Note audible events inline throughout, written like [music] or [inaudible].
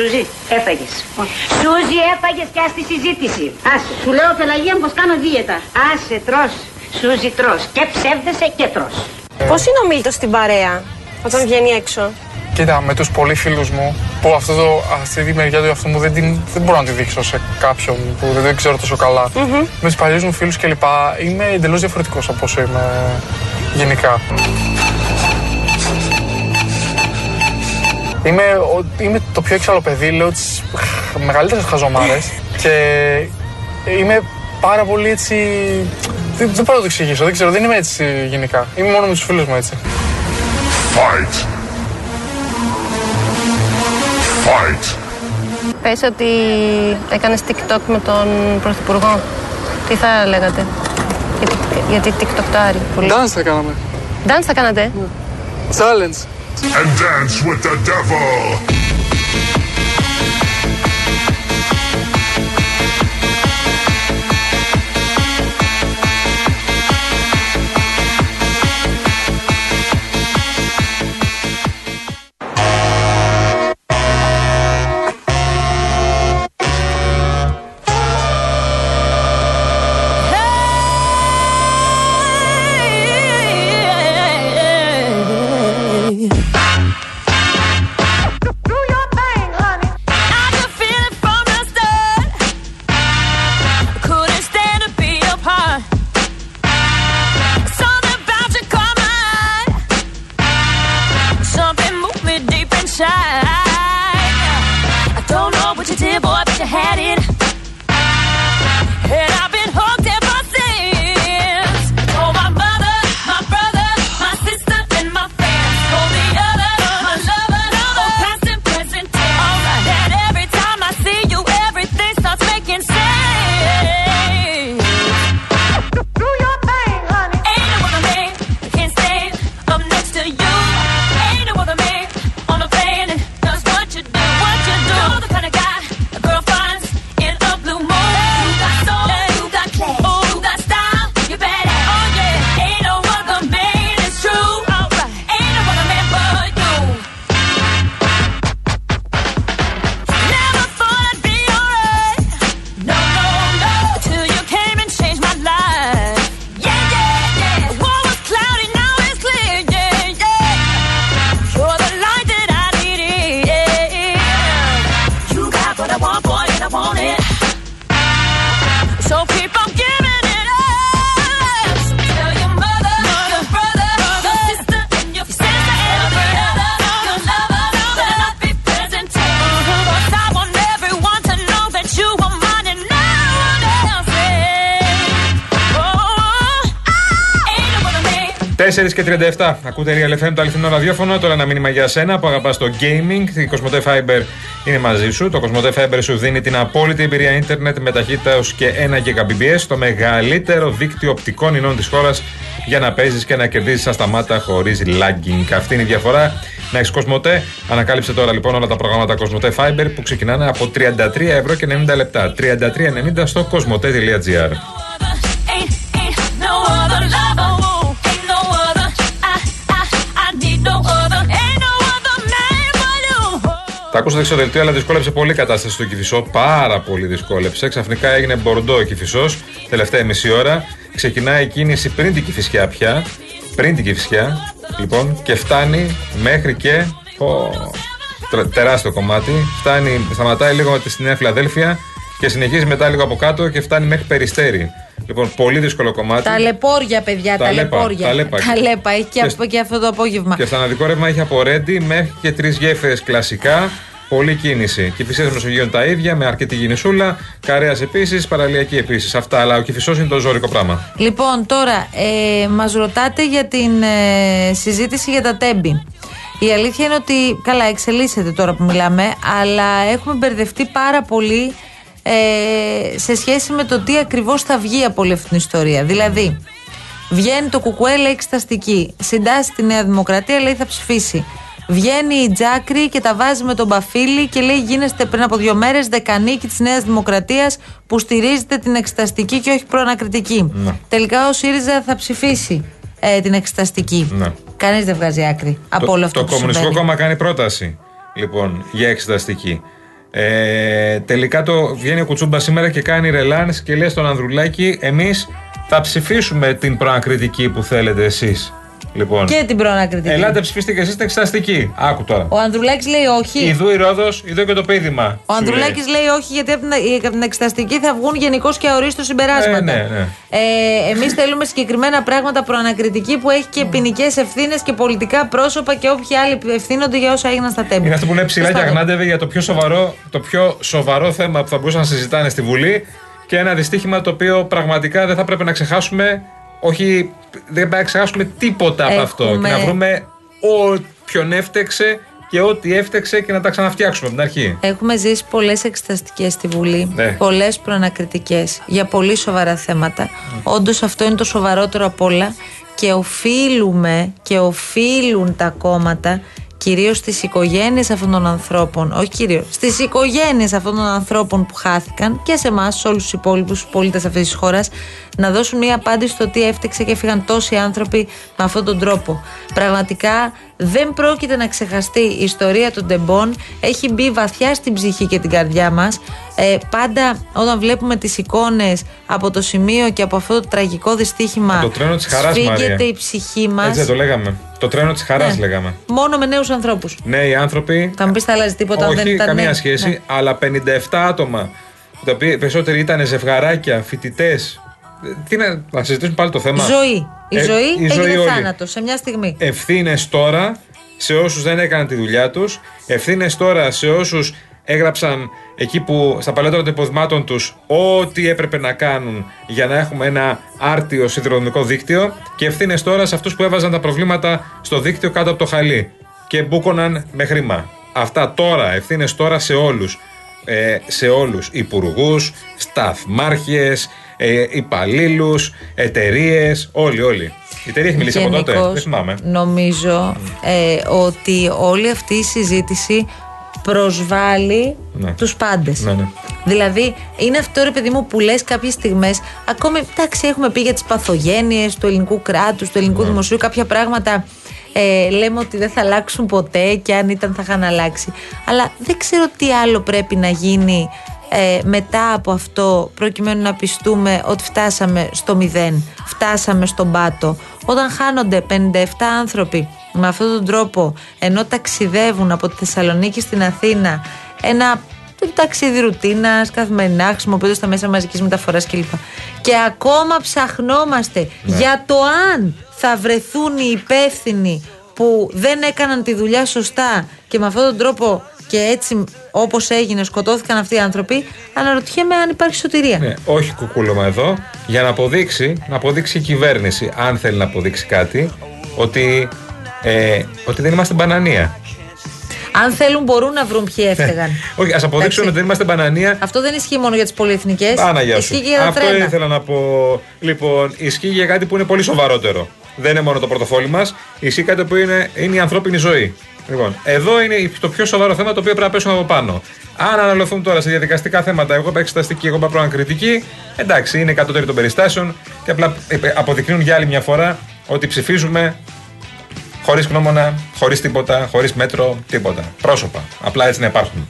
Σούζη, έφαγες. Σούζη, έφαγες και στη συζήτηση. Άσε. Σου λέω, Πελαγία μου, πως κάνω δίαιτα. Άσε, τρώ. Σούζη, τρώ. Και ψεύδεσαι και τρώ. Πώς είναι ο Μίλτος στην παρέα όταν βγαίνει έξω; Κοίτα, με τους πολλοί φίλους μου που αυτό το, αυτή τη μεριά του εαυτού μου δεν, την, δεν μπορώ να τη δείξω σε κάποιον που δεν, δεν ξέρω τόσο καλά. Mm-hmm. Με τους παλιούς μου φίλους κλπ. Είμαι εντελώς διαφορετικός από όσο είμαι γενικά. Είμαι, ο, είμαι το πιο έξαλλο παιδί, λέω τις μεγαλύτερες χαζομάρες και είμαι πάρα πολύ έτσι. Δεν, δεν μπορώ να το εξηγήσω, δεν ξέρω, δεν είμαι έτσι γενικά. Είμαι μόνο με τους φίλους μου έτσι. Fight. Fight. Πες ότι έκανες TikTok με τον Πρωθυπουργό. Τι θα λέγατε; Γιατί, γιατί TikToktάρει πολύ. Dance θα κάναμε. Dance θα κάνατε; Challenge. And dance with the devil. 4 και 37. Ακούτε Real FM, το αληθινό ραδιόφωνο. Τώρα ένα μήνυμα για σένα που αγαπάς το gaming. Η Κοσμοτέ Fiber είναι μαζί σου. Το Κοσμοτέ Fiber σου δίνει την απόλυτη εμπειρία ίντερνετ με ταχύτητας έω και 1 Gbps, το μεγαλύτερο δίκτυο οπτικών ινών της χώρας για να παίζεις και να κερδίζεις ασταμάτα χωρίς lagging. Αυτή είναι η διαφορά. Να έχει Κοσμοτέ. Ανακάλυψε τώρα λοιπόν όλα τα προγράμματα Κοσμοτέ Fiber που ξεκινάνε από 33 ευρώ και 90 λεπτά. 33,90 στο κοσμοτέ.gr. Τα ακούσατε στο δελτίο, αλλά δυσκόλεψε πολύ η κατάσταση στο Κυφισό. Πάρα πολύ δυσκόλεψε. Ξαφνικά έγινε μπορντό ο Κυφισό, τελευταία μισή ώρα. Ξεκινάει η κίνηση πριν την Κυφισιά πια. Πριν την Κυφισιά, λοιπόν, και φτάνει μέχρι και. Πω, τρα- τεράστιο κομμάτι. Φτάνει, σταματάει λίγο στη Νέα Φιλαδέλφια και συνεχίζει μετά λίγο από κάτω και φτάνει μέχρι Περιστέρι. Λοιπόν, πολύ δύσκολο κομμάτι. Ταλαιπώρια, παιδιά, Τα λέπα, ταλαιπώρια. τα λέπα. Ταλέπα, έχει και, Και- αυτό- και αυτό το απόγευμα. Και στα αναδικό ρεύμα έχει από Ρέντι μέχρι και τρεις γέφυρες κλασικά. Πολλή κίνηση. Κυφισές Μεσογείων τα ίδια, με αρκετή γενισούλα. Καρέας επίσης, παραλιακή επίσης. Αυτά, αλλά ο Κυφισός είναι το ζώρικο πράγμα. Λοιπόν, τώρα, ε, μας ρωτάτε για την ε, συζήτηση για τα τέμπη. Η αλήθεια είναι ότι, καλά, εξελίσσεται τώρα που μιλάμε, αλλά έχουμε μπερδευτεί πάρα πολύ ε, σε σχέση με το τι ακριβώς θα βγει από όλη αυτή την ιστορία. Δηλαδή, βγαίνει το κουκουέ, λέει εξεταστική. Συντάσσει τη Νέα Δημοκρατία, λέει θα ψηφίσει. Βγαίνει η Τζάκρη και τα βάζει με τον Μπαφίλη και λέει γίνεστε πριν από δύο μέρες δεκανίκη της Νέας Δημοκρατίας που στηρίζετε την εξεταστική και όχι προανακριτική. Ναι. Τελικά ο ΣΥΡΙΖΑ θα ψηφίσει ε, την εξεταστική. Ναι. Κανείς δεν βγάζει άκρη από το, όλο αυτό το που Κομμουνιστικό συμβαίνει. Κόμμα κάνει πρόταση λοιπόν για εξεταστική. Ε, τελικά το βγαίνει ο Κουτσούμπα σήμερα και κάνει ρελάνς και λέει στον Ανδρουλάκη: Εμείς θα ψηφίσουμε την προανακριτική που θέλετε εσείς. Λοιπόν, Και την προανακριτική. ελάτε ψηφίστε και εσείς την εξεταστική. Άκου τώρα. Ο Ανδρουλάκης λέει όχι. Ιδού η Ρόδος, ιδού και το πείδημα. Ο σου Ανδρουλάκης λέει όχι, γιατί από την, από την εξεταστική θα βγουν γενικώς και αορίστω συμπεράσματα. Ε, ναι, ναι. Ε, Εμείς θέλουμε συγκεκριμένα πράγματα προανακριτική που έχει και ποινικές ευθύνες και πολιτικά πρόσωπα και όποιοι άλλοι ευθύνονται για όσα έγιναν στα τέμπη. Είναι αυτό που είναι ψηλά και Τέλος πάντων. αγνάντευε για το πιο, σοβαρό, το πιο σοβαρό θέμα που θα μπορούσαν να συζητάνε στη Βουλή και ένα δυστύχημα το οποίο πραγματικά δεν θα πρέπει να ξεχάσουμε. Όχι, δεν πρέπει να ξεχάσουμε τίποτα από αυτό και Έχουμε- να βρούμε όποιον έφτεξε και ό,τι έφτεξε και να τα ξαναφτιάξουμε από την αρχή. Έχουμε ζήσει πολλές εξεταστικές στη Βουλή, Ναι. πολλές προανακριτικές για πολύ σοβαρά θέματα. Όντως αυτό είναι το σοβαρότερο απ' όλα και οφείλουμε και οφείλουν τα κόμματα κυρίως στις οικογένειες αυτών των ανθρώπων, όχι κυρίως, στις οικογένειες αυτών των ανθρώπων που χάθηκαν και σε εμάς, σε όλους τους υπόλοιπους πολίτες αυτής της χώρας, να δώσουν μια απάντηση στο τι έφτεξε και έφυγαν τόσοι άνθρωποι με αυτόν τον τρόπο. Πραγματικά δεν πρόκειται να ξεχαστεί η ιστορία των τεμπών, έχει μπει βαθιά στην ψυχή και την καρδιά μας. Ε, πάντα όταν βλέπουμε τις εικόνες από το σημείο και από αυτό το τραγικό δυστύχημα Το τρένο της χαράς, σφίγγεται Μαρία. η ψυχή μας Έτσι δεν το λέγαμε. Το τρένο της χαράς Ναι. λέγαμε. μόνο με νέους ανθρώπους. Νέοι άνθρωποι. Θα μου πεις θα αλλάζει τίποτα αν Όχι, δεν ήταν καμία νέοι. σχέση. Ναι. Αλλά 57 άτομα. Τα οποία οι περισσότεροι ήταν ζευγαράκια, φοιτητές. Τι να, να συζητήσουμε πάλι το θέμα. Ζωή. Η Ε, ζωή η ζωή έγινε όλη. θάνατος σε μια στιγμή. Ευθύνες τώρα σε όσους δεν έκαναν τη δουλειά τους. Ευθύνες τώρα σε όσους έγραψαν εκεί που στα παλαιότερα των υποδημάτων τους ό,τι έπρεπε να κάνουν για να έχουμε ένα άρτιο σιδηροδρομικό δίκτυο. Και ευθύνες τώρα σε αυτούς που έβαζαν τα προβλήματα στο δίκτυο κάτω από το χαλί και μπούκοναν με χρήμα. Αυτά τώρα, ευθύνες τώρα σε όλους. Ε, σε όλους υπουργούς, σταθμάρχες, ε, υπαλλήλους, εταιρείες, όλοι, όλοι. Η εταιρεία έχει μιλήσει από τότε, Γενικώς, δεν θυμάμαι. Νομίζω ε, ότι όλη αυτή η συζήτηση προσβάλλει Ναι. τους πάντες. Ναι, ναι. Δηλαδή, είναι αυτό ρε παιδί μου που λες κάποιες στιγμές, ακόμη, εντάξει, έχουμε πει για τις παθογένειες του ελληνικού κράτους, του Ναι. ελληνικού δημοσίου, κάποια πράγματα ε, λέμε ότι δεν θα αλλάξουν ποτέ και αν ήταν θα είχαν αλλάξει. Αλλά δεν ξέρω τι άλλο πρέπει να γίνει ε, μετά από αυτό προκειμένου να πιστούμε ότι φτάσαμε στο μηδέν, φτάσαμε στον πάτο. Όταν χάνονται 57 άνθρωποι με αυτόν τον τρόπο ενώ ταξιδεύουν από τη Θεσσαλονίκη στην Αθήνα ένα ταξίδι ρουτίνας, καθημερινά, χρησιμοποιώντας τα μέσα μαζικής μεταφοράς κλπ. Και ακόμα ψαχνόμαστε για το αν θα βρεθούν οι υπεύθυνοι που δεν έκαναν τη δουλειά σωστά και με αυτόν τον τρόπο και έτσι όπως έγινε σκοτώθηκαν αυτοί οι άνθρωποι αναρωτιέμαι αν υπάρχει σωτηρία. Ναι, όχι κουκούλωμα εδώ, για να αποδείξει, να αποδείξει η κυβέρνηση, αν θέλει να αποδείξει κάτι, ότι, ε, ότι δεν είμαστε μπανανία. Αν θέλουν μπορούν να βρουν ποιοι έφταιγαν. Όχι, ας αποδείξουν Εντάξει. ότι δεν είμαστε μπανανία. Αυτό δεν ισχύει μόνο για τις πολυεθνικές, Άναγια σου. ισχύει και για τα Αυτό τρένα. ήθελα να πω. Λοιπόν, ισχύει για κάτι που είναι πολύ σοβαρότερο. Δεν είναι μόνο το πορτοφόλι μας. Ισχύει κάτι που είναι, είναι η ανθρώπινη ζωή. Λοιπόν, εδώ είναι το πιο σοβαρό θέμα το οποίο πρέπει να πέσουμε από πάνω. Αν αναλωθούν τώρα σε διαδικαστικά θέματα, εγώ είπα εξεταστική, εγώ είπα προανακριτική, εντάξει, είναι κατώτερη των περιστάσεων και απλά ε, αποδεικνύουν για άλλη μια φορά ότι ψηφίζουμε χωρίς γνώμονα, χωρίς τίποτα, χωρίς μέτρο, τίποτα. Πρόσωπα. Απλά έτσι να υπάρχουν.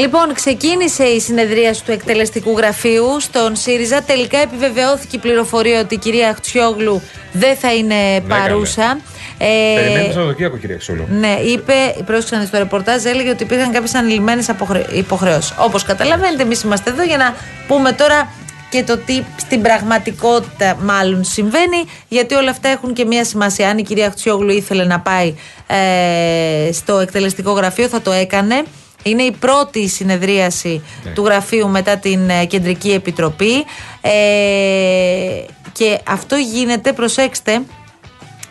Λοιπόν, ξεκίνησε η συνεδρία του εκτελεστικού γραφείου στον ΣΥΡΙΖΑ. Τελικά επιβεβαιώθηκε η πληροφορία ότι η κυρία Αχτσιόγλου δεν θα είναι παρούσα. Ε, Περιμένουμε το Σαββατοκύριακο, κυρία Ξούλου. ναι, είπε, πρόσεξαν στο ρεπορτάζ, έλεγε ότι υπήρχαν κάποιες ανηλυμένες υποχρεώσεις. Όπως καταλαβαίνετε, εμείς είμαστε εδώ για να πούμε τώρα και το τι στην πραγματικότητα μάλλον συμβαίνει, γιατί όλα αυτά έχουν και μία σημασία. Αν η κυρία Χτσιόγλου ήθελε να πάει ε, στο εκτελεστικό γραφείο, θα το έκανε. Είναι η πρώτη συνεδρίαση Ναι. του γραφείου μετά την ε, Κεντρική Επιτροπή. Ε, και αυτό γίνεται, προσέξτε,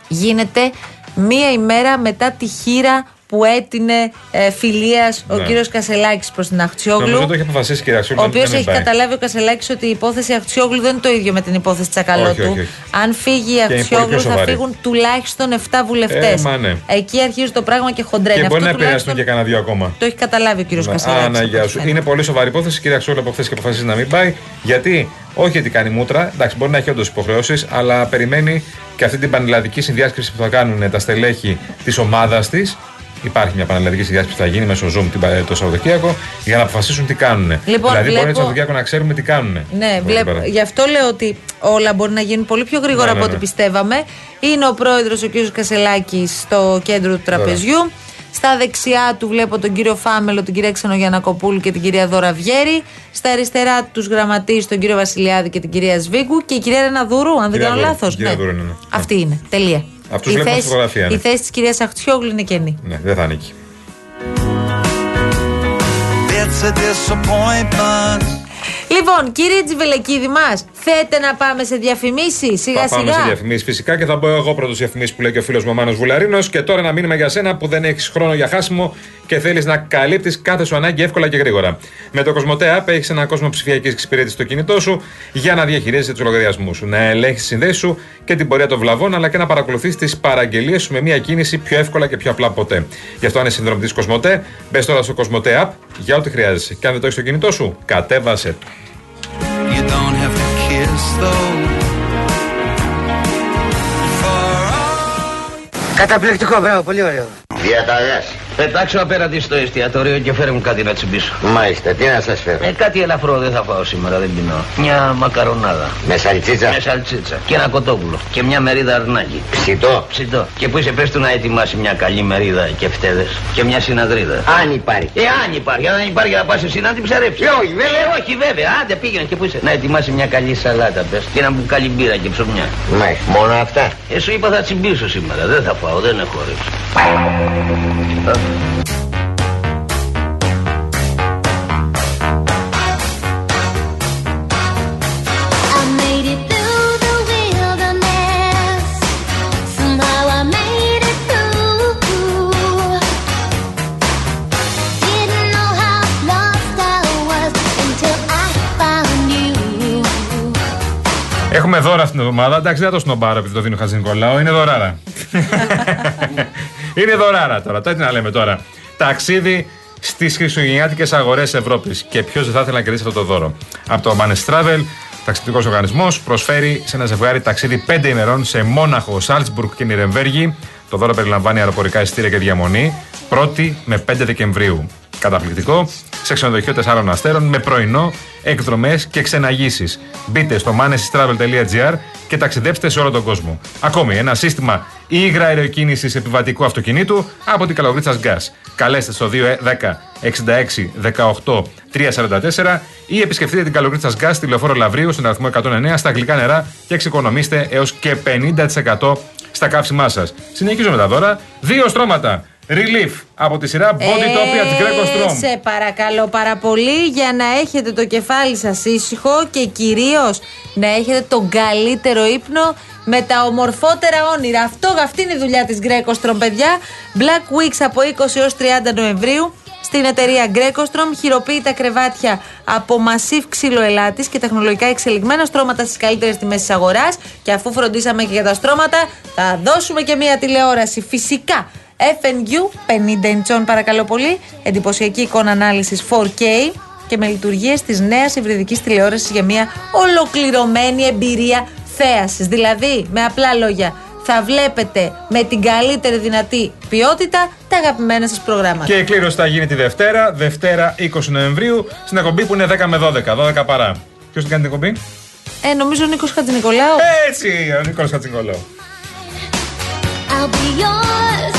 γίνεται μία ημέρα μετά τη χείρα που έτεινε ε, φιλίας ο Ναι. κύριος Κασελάκης προς την Νομίζω Αχτσιόγλου. το έχει αποφασίσει κυρία Αξιόλου. Ο οποίος έχει καταλάβει ο Κασελάκης ότι η υπόθεση Αχτσιόγλου δεν είναι το ίδιο με την υπόθεση Τσακαλώτου. Όχι, όχι, όχι. Αν φύγει η είναι πολύ Αχτσιόγλου, πιο θα σοβαρή. φύγουν τουλάχιστον 7 βουλευτές. Ε, μα ναι. Εκεί αρχίζει το πράγμα και χοντρένει. Και μπορεί Αυτό να επηρεαστούν τουλάχιστον και κανένα δύο ακόμα. Το έχει καταλάβει ο κύριος Ναι. Κασελάκης. Άνα, γεια σου. Είναι πολύ σοβαρή υπόθεση. Κυρία Αξιόλου από χθες και αποφασίζει να μην πάει. Γιατί, όχι γιατί κάνει μούτρα, εντάξει, μπορεί να έχει όντως υποχρεώσεις, αλλά περιμένει και αυτή την πανελλαδική συνδιάσκεψη που θα κάνουν τα στελέχη της ομάδας της. Υπάρχει μια πανελλαδική συνδιάσκεψη που θα γίνει μέσω Zoom την πα- το Σαββατοκύριακο για να αποφασίσουν τι κάνουν. Λοιπόν, δηλαδή, μπορεί βλέπω- το Σαββατοκύριακο να ξέρουμε τι κάνουν. Ναι, βλέπω, γι' αυτό λέω ότι όλα μπορεί να γίνουν πολύ πιο γρήγορα Ναι, από ναι, ό,τι ναι. πιστεύαμε. Είναι ο πρόεδρος ο κ. Κασελάκη στο κέντρο του τραπεζιού. Στα δεξιά του βλέπω τον κύριο Φάμελο, την κυρία Ξενογιανακοπούλου και την κυρία Δώρα Βιέρη. Στα αριστερά τους γραμματείς, τον κύριο Βασιλιάδη και την κυρία Σβίγκου. Και η κυρία Ρεναδούρου, αν δεν Κυρία κάνω Δούρου, λάθος. κυρία Δούρου είναι, ναι. Αυτή είναι. Τελεία. Αυτούς Η βλέπουμε θέση- στη φωτογραφία, ναι. Η θέση της κυρίας Αχτσιόγλου είναι κενή. Ναι, δεν θα ανήκει. It's a disappointment. Λοιπόν, κύριε Τζιβελεκίδη μας, θέτε να πάμε σε διαφημίσεις σιγά Θα πάμε σε σιγά. διαφημίσεις φυσικά και θα μπω εγώ πρώτος διαφημίσεις που λέει και ο φίλος μου ο Μάνος Βουλαρίνος. Και τώρα ένα μήνυμα για σένα που δεν έχεις χρόνο για χάσιμο και θέλεις να καλύπτεις κάθε σου ανάγκη εύκολα και γρήγορα. Με το Κοσμοτέ App έχεις έναν κόσμο ψηφιακής εξυπηρέτησης στο κινητό σου για να διαχειρίζεσαι τους λογαριασμούς σου, να ελέγχεις τις συνδέσεις σου και την πορεία των βλαβών, αλλά και να παρακολουθείς τις παραγγελίες σου με μία κίνηση πιο εύκολα και πιο απλά από ποτέ. Γι' αυτό αν είσαι συνδρομητής Κοσμοτέ, μπες τώρα στο Κοσμοτέ App για ό,τι χρειάζεσαι. Και αν δεν το έχεις στο κινητό σου, κατέβασε το. You don't have to kiss though. Καταπληκτικό, μπράβο, πολύ ωραίο. Διαταγές. Πετάξω απέναντι στο εστιατόριο και φέρε μου κάτι να τσιμπήσω. Μάλιστα, τι να σας φέρω; Ε, κάτι ελαφρό δεν θα φάω σήμερα, δεν πεινώ. Μια μακαρονάδα. Με σαλτσίτσα; Με σαλτσίτσα. Και ένα κοτόπουλο. Και μια μερίδα αρνάκι. Ψητό; Ψητό. Και που είσαι, πες του να ετοιμάσει μια καλή μερίδα και φτέδες. Και μια συναδρίδα. Αν υπάρχει. Ε, αν υπάρχει, αν δεν υπάρχει να πας εσύ να την ψαρέψεις. Ε, όχι, βέβαια. Ε, όχι, βέβαια. Άντε πήγαινε και που είσαι. Να ετοιμάσει μια καλή σαλάτα, πες. Και ένα μπουκάλι μπύρα και ψωμιά. Μάλιστα, μόνο αυτά. Ε, σου είπα θα τσιμπήσω σήμερα. Δεν θα φάω, δεν έχω όρεξη. I made it through the wilderness. Somehow I made it through. Didn't know how lost I was until I found you. Έχουμε δώρα αυτήν την εβδομάδα. Εντάξει, δεν θα το σνομπάρω επειδή το δίνει ο Χατζη Νικολάου. Είναι δωράρα. [laughs] είναι δωράρα τώρα. Τώρα τι να λέμε τώρα. Ταξίδι στις χριστουγεννιάτικες αγορές Ευρώπης. Και ποιος δεν θα ήθελε να κερδίσει αυτό το δώρο. Από το Manes Travel, ταξιδιωτικός οργανισμός, προσφέρει σε ένα ζευγάρι ταξίδι 5 ημερών σε Μόναχο, Σάλτσμπουργκ και Νιρεμβέργη. Το δώρο περιλαμβάνει αεροπορικά εισιτήρια και διαμονή 1η με 5 Δεκεμβρίου. Καταπληκτικό. Σε ξενοδοχείο 4 αστέρων με πρωινό, εκδρομές και ξεναγήσεις. Μπείτε στο manestravel.gr και ταξιδέψτε σε όλο τον κόσμο. Ακόμη, ένα σύστημα υγρα αεροκίνηση επιβατικού αυτοκινήτου από την Καλογρίτσα Gas. Καλέστε στο 210 66 18 344 ή επισκεφτείτε την Καλογρίτσα Gas στη λεωφόρο Λαβρίου στον αριθμό 109 στα γλυκά νερά και εξοικονομήστε έως και 50% στα καύσιμά σας. Συνεχίζω με τα δώρα. Δύο στρώματα. Relief από τη σειρά Body Topia της Greco Strom. Ε, Σε παρακαλώ πάρα πολύ για να έχετε το κεφάλι σας ήσυχο και κυρίως να έχετε τον καλύτερο ύπνο με τα ομορφότερα όνειρα. Αυτό, αυτή είναι η δουλειά της Greco Strom, παιδιά. Black Weeks από 20 έως 30 Νοεμβρίου στην εταιρεία Greco Strom χειροποίητα κρεβάτια από μασίβ ξύλο ελάτης και τεχνολογικά εξελιγμένα στρώματα στις καλύτερες τιμές της αγοράς και αφού φροντίσαμε και για τα στρώματα θα δώσουμε και μια τηλεόραση φυσικά FNU 50 inch παρακαλώ πολύ. Εντυπωσιακή εικόνα ανάλυσης 4K και με λειτουργίες της νέας υβριδικής τηλεόρασης για μια ολοκληρωμένη εμπειρία θέασης. Δηλαδή, με απλά λόγια, θα βλέπετε με την καλύτερη δυνατή ποιότητα τα αγαπημένα σας προγράμματα. Και η κλήρωση θα γίνει τη Δευτέρα, Δευτέρα 20 Νοεμβρίου, στην εκπομπή που είναι 10 με 12, 12 παρά. Ποιος την κάνει την εκπομπή; Ε, νομίζω ο Νίκος Χατζηνικολάου. Έτσι, ο Νίκολα Χατζηνικολάου. I'll be yours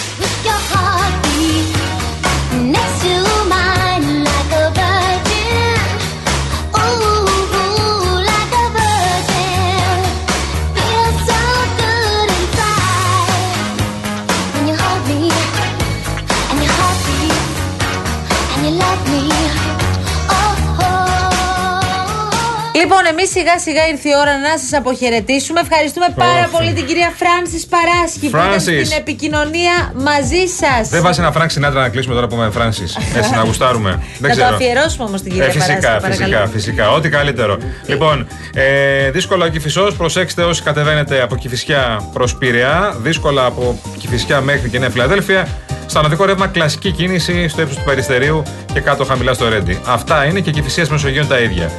Εμείς σιγά σιγά ήρθε η ώρα να σας αποχαιρετήσουμε. Ευχαριστούμε πάρα Όχι. πολύ την κυρία Φράνση Παράσχη που ήταν Francis. στην επικοινωνία μαζί σας. Δεν βάζει ένα Φρανκ Σινάτρα να κλείσουμε τώρα που είμαι Φράνση. [laughs] Έτσι να γουστάρουμε. Δεν Να το ξέρω. αφιερώσουμε όμως την κυρία Ε, φυσικά, Παράσχη. φυσικά, παρακαλώ. φυσικά. Ό,τι καλύτερο. Λοιπόν, ε, δύσκολα ο Κηφισός, Προσέξτε όσοι κατεβαίνετε από Κηφισιά προς Πειραιά. Δύσκολα από Κηφισιά μέχρι και Νέα Φιλαδέλφια. Στο ανοδικό ρεύμα κλασική κίνηση στο ύψος του Περιστερίου και κάτω χαμηλά στο Ρέντι. Αυτά είναι και Κηφισία Μεσογείων τα ίδια.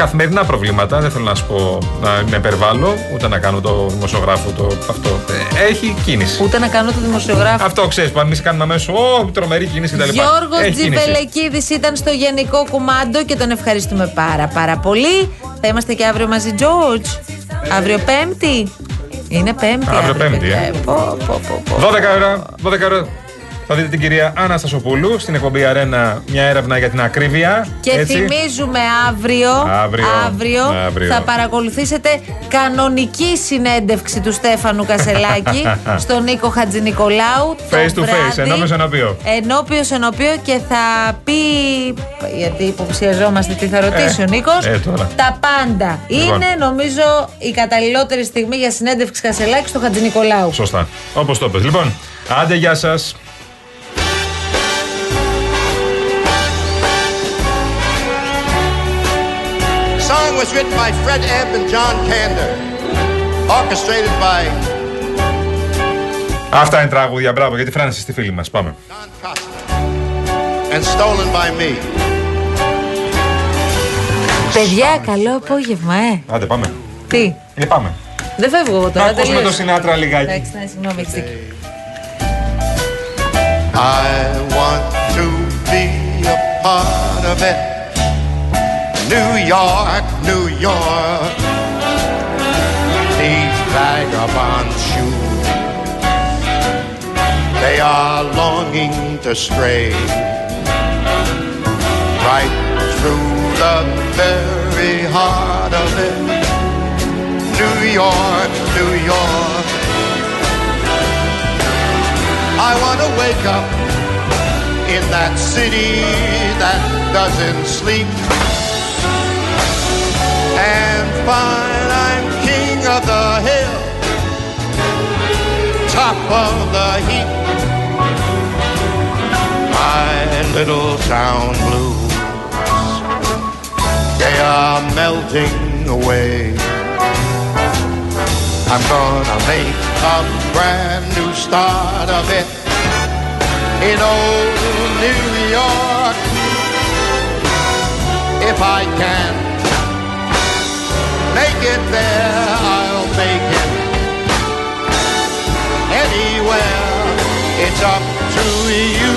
Καθημερινά προβλήματα, δεν θέλω να σου πω να με υπερβάλλω, ούτε να κάνω το δημοσιογράφο το αυτό. Ε, έχει κίνηση. Ούτε να κάνω το δημοσιογράφο. Αυτό ξέρεις που εμείς κάνουμε αμέσως. Ω, τρομερή κίνηση κτλ. Γιώργος Έχει κίνηση. Τζιβελεκίδη ήταν στο γενικό κουμάντο και τον ευχαριστούμε πάρα πάρα πολύ. Θα είμαστε και αύριο μαζί, George. Αύριο Πέμπτη. Είναι Πέμπτη. Αύριο Πέμπτη, παιδιά. ε. Πω, πω, πω, πω. 12 ώρα, 12 ώρα θα δείτε την κυρία Άννα Στασοπούλου στην εκπομπή Αρένα μια έρευνα για την ακρίβεια. Και έτσι. θυμίζουμε αύριο, Αύριο. αύριο Αύριο. θα παρακολουθήσετε κανονική συνέντευξη του Στέφανου Κασελάκη [laughs] στον Νίκο Χατζηνικολάου. το Face to face, βράδυ. ενώπιος ενώπιο. Ενώπιος ενώπιο και θα πει. Γιατί υποψιαζόμαστε τι θα ρωτήσει Ε, ο Νίκος ε, τώρα. Τα πάντα. Λοιπόν. Είναι νομίζω η καταλληλότερη στιγμή για συνέντευξη Κασελάκη στο Χατζηνικολάου. Σωστά. Όπως το πες. Λοιπόν, άντε γεια σας. Was written by Fred Ebb and John Kander, orchestrated by Αυτά είναι τραγούδια. Μπράβο για τη Φράνση, τη φίλη μας. Πάμε. and stolen by me. Παιδιά, καλό απόγευμα, ε. Άντε, πάμε. Τι; Ε, πάμε. Δεν φεύγω εγώ Να τώρα. ακούσουμε τελείωσε. το Σινάτρα λιγάκι. Εντάξει, ναι, συγγνώμη, έχεις δίκιο. I want to be a part of it. New York, New York. These vagabond shoes, they are longing to stray right through the very heart of it. New York, New York. I want to wake up in that city that doesn't sleep find I'm king of the hill, top of the heap. My little town blues, they are melting away. I'm gonna make a brand new start of it in old New York. If I can it there, I'll make it anywhere. It's up to you,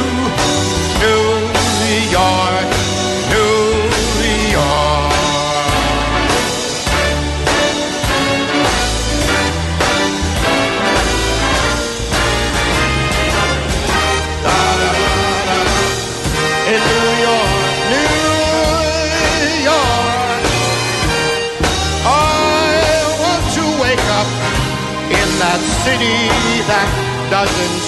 thousand